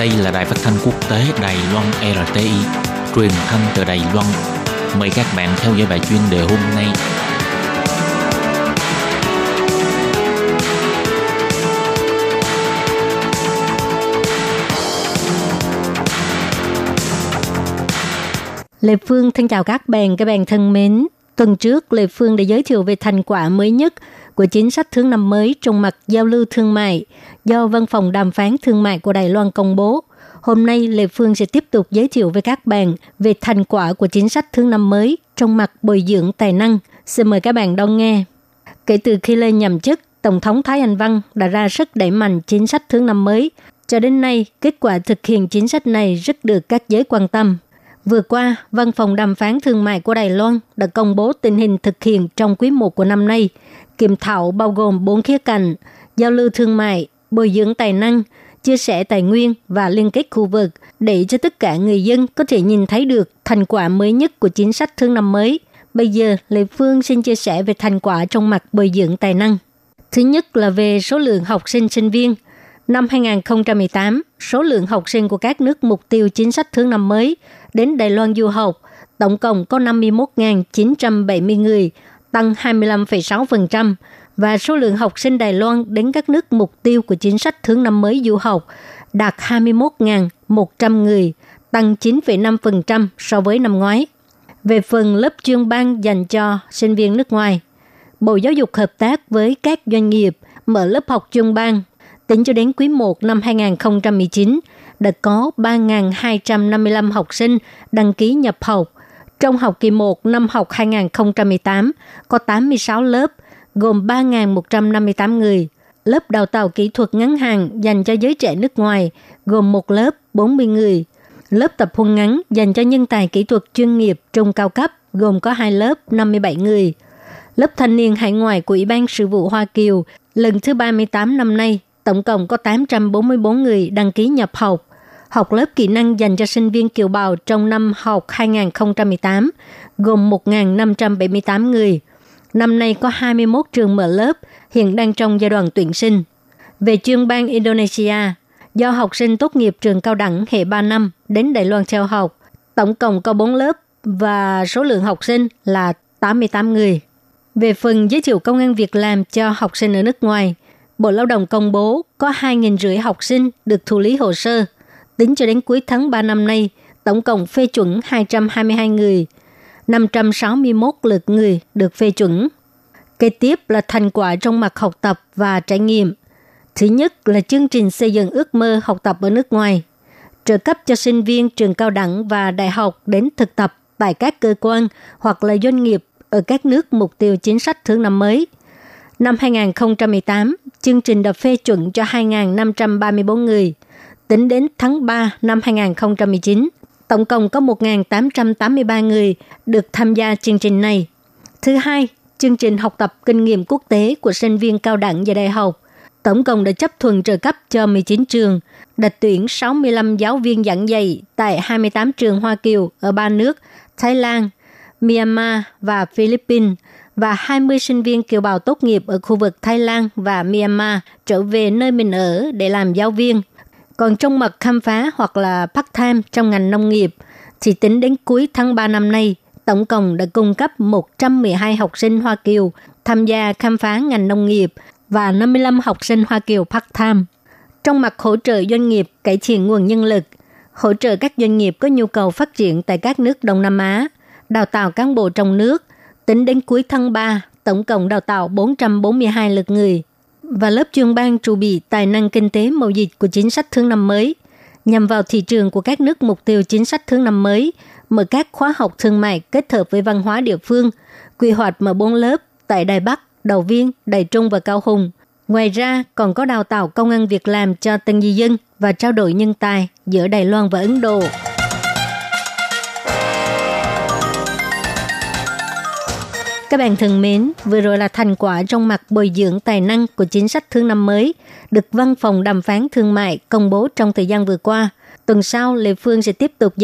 Đây là đài phát thanh quốc tế Đài Loan RTI, truyền thanh từ Đài Loan. Mời các bạn theo dõi bài chuyên đề hôm nay. Lê Phương thân chào các bạn, các bạn thân mến. Tuần trước, Lê Phương đã giới thiệu về thành quả mới nhất của chính sách thương năm mới trong mặt giao lưu thương mại do Văn phòng Đàm phán Thương mại của Đài Loan công bố. Hôm nay, Lê Phương sẽ tiếp tục giới thiệu với các bạn về thành quả của chính sách thương năm mới trong mặt bồi dưỡng tài năng. Xin mời các bạn đón nghe. Kể từ khi lên nhậm chức, Tổng thống Thái Anh Văn đã ra sức đẩy mạnh chính sách thương năm mới. Cho đến nay, kết quả thực hiện chính sách này rất được các giới quan tâm. Vừa qua, Văn phòng Đàm phán Thương mại của Đài Loan đã công bố tình hình thực hiện trong quý 1 của năm nay. Kiểm thảo bao gồm 4 khía cạnh, giao lưu thương mại, bồi dưỡng tài năng, chia sẻ tài nguyên và liên kết khu vực để cho tất cả người dân có thể nhìn thấy được thành quả mới nhất của chính sách thương năm mới. Bây giờ, Lê Phương xin chia sẻ về thành quả trong mặt bồi dưỡng tài năng. Thứ nhất là về số lượng học sinh sinh viên. Năm 2018, số lượng học sinh của các nước mục tiêu chính sách thứ năm mới đến Đài Loan du học tổng cộng có 51.970 người, tăng 25,6%, và số lượng học sinh Đài Loan đến các nước mục tiêu của chính sách thứ năm mới du học đạt 21.100 người, tăng 9,5% so với năm ngoái. Về phần lớp chuyên ban dành cho sinh viên nước ngoài, Bộ Giáo dục hợp tác với các doanh nghiệp mở lớp học chuyên ban tính cho đến quý 1 năm 2019 đã có 3.255 học sinh đăng ký nhập học. Trong học kỳ 1 năm học 2018 có 86 lớp gồm 3.158 người. Lớp đào tạo kỹ thuật ngắn hàng dành cho giới trẻ nước ngoài gồm một lớp 40 người. Lớp tập huấn ngắn dành cho nhân tài kỹ thuật chuyên nghiệp trung cao cấp gồm có hai lớp 57 người. Lớp thanh niên hải ngoại của Ủy ban Sự vụ Hoa Kiều lần thứ 38 năm nay, tổng cộng có 844 người đăng ký nhập học. Học lớp kỹ năng dành cho sinh viên kiều bào trong năm học 2018 gồm 1.578 người – Năm nay có 21 trường mở lớp, hiện đang trong giai đoạn tuyển sinh. Về chuyên bang Indonesia, do học sinh tốt nghiệp trường cao đẳng hệ 3 năm đến Đài Loan theo học, tổng cộng có 4 lớp và số lượng học sinh là 88 người. Về phần giới thiệu công an việc làm cho học sinh ở nước ngoài, Bộ Lao động công bố có 2.000 rưỡi học sinh được thụ lý hồ sơ. Tính cho đến cuối tháng 3 năm nay, tổng cộng phê chuẩn 222 người – 561 lượt người được phê chuẩn. Kế tiếp là thành quả trong mặt học tập và trải nghiệm. Thứ nhất là chương trình xây dựng ước mơ học tập ở nước ngoài, trợ cấp cho sinh viên trường cao đẳng và đại học đến thực tập tại các cơ quan hoặc là doanh nghiệp ở các nước mục tiêu chính sách thứ năm mới. Năm 2018, chương trình đã phê chuẩn cho 2.534 người. Tính đến tháng 3 năm 2019, Tổng cộng có 1.883 người được tham gia chương trình này. Thứ hai, chương trình học tập kinh nghiệm quốc tế của sinh viên cao đẳng và đại học. Tổng cộng đã chấp thuận trợ cấp cho 19 trường, đặt tuyển 65 giáo viên giảng dạy tại 28 trường Hoa Kiều ở ba nước Thái Lan, Myanmar và Philippines và 20 sinh viên kiều bào tốt nghiệp ở khu vực Thái Lan và Myanmar trở về nơi mình ở để làm giáo viên còn trong mặt khám phá hoặc là part-time trong ngành nông nghiệp, thì tính đến cuối tháng 3 năm nay, tổng cộng đã cung cấp 112 học sinh Hoa Kiều tham gia khám phá ngành nông nghiệp và 55 học sinh Hoa Kiều part-time. Trong mặt hỗ trợ doanh nghiệp cải thiện nguồn nhân lực, hỗ trợ các doanh nghiệp có nhu cầu phát triển tại các nước Đông Nam Á, đào tạo cán bộ trong nước, tính đến cuối tháng 3, tổng cộng đào tạo 442 lượt người và lớp chuyên ban trụ bị tài năng kinh tế mậu dịch của chính sách thương năm mới, nhằm vào thị trường của các nước mục tiêu chính sách thương năm mới, mở các khóa học thương mại kết hợp với văn hóa địa phương, quy hoạch mở 4 lớp tại Đài Bắc, Đầu Viên, Đài Trung và Cao Hùng. Ngoài ra, còn có đào tạo công an việc làm cho tân di dân và trao đổi nhân tài giữa Đài Loan và Ấn Độ. Các bạn thân mến, vừa rồi là thành quả trong mặt bồi dưỡng tài năng của chính sách thương năm mới, được Văn phòng Đàm phán Thương mại công bố trong thời gian vừa qua. Tuần sau, Lê Phương sẽ tiếp tục giới